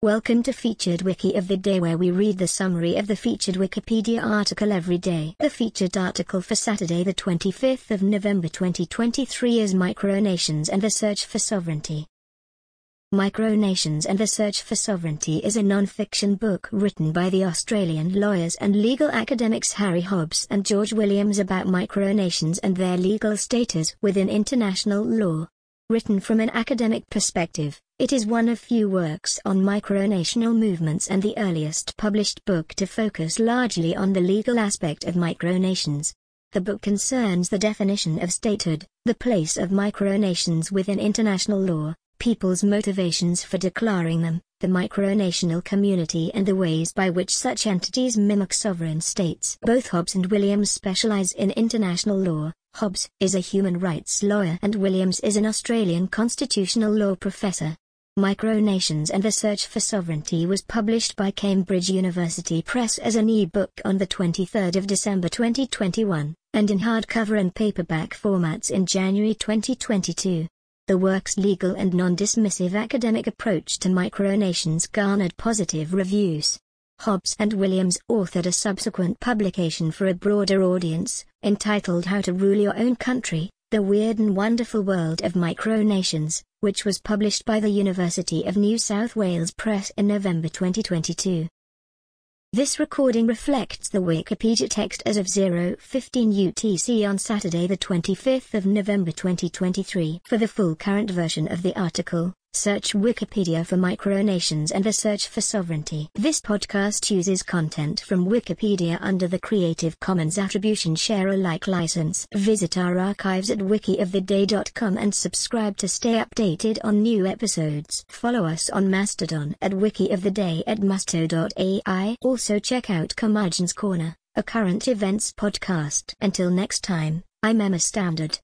Welcome to Featured Wiki of the Day where we read the summary of the featured Wikipedia article every day. The featured article for Saturday the 25th of November 2023 is Micronations and the Search for Sovereignty. Micronations and the Search for Sovereignty is a non-fiction book written by the Australian lawyers and legal academics Harry Hobbs and George Williams about micronations and their legal status within international law. Written from an academic perspective, it is one of few works on micronational movements and the earliest published book to focus largely on the legal aspect of micronations. The book concerns the definition of statehood, the place of micronations within international law, people's motivations for declaring them, the micronational community and the ways by which such entities mimic sovereign states. Both Hobbs and Williams specialize in international law, Hobbs is a human rights lawyer and Williams is an Australian constitutional law professor. Micronations and the Search for Sovereignty was published by Cambridge University Press as an e-book on 23 December 2021, and in hardcover and paperback formats in January 2022. The work's legal and non-dismissive academic approach to micronations garnered positive reviews. Hobbs and Williams authored a subsequent publication for a broader audience, entitled How to Rule Your Own Country, The Weird and Wonderful World of Micronations, which was published by the University of New South Wales Press in November 2022. This recording reflects the Wikipedia text as of 0:15 UTC on Saturday the 25th of November 2023. For the full current version of the article, search Wikipedia for micronations and the search for sovereignty. This podcast uses content from Wikipedia under the Creative Commons Attribution Share Alike license. Visit our archives at wikioftheday.com and subscribe to stay updated on new episodes. Follow us on Mastodon at wikioftheday at masto.ai. Also check out Curmudgeon's Corner, a current events podcast. Until next time, I'm Emma Standard.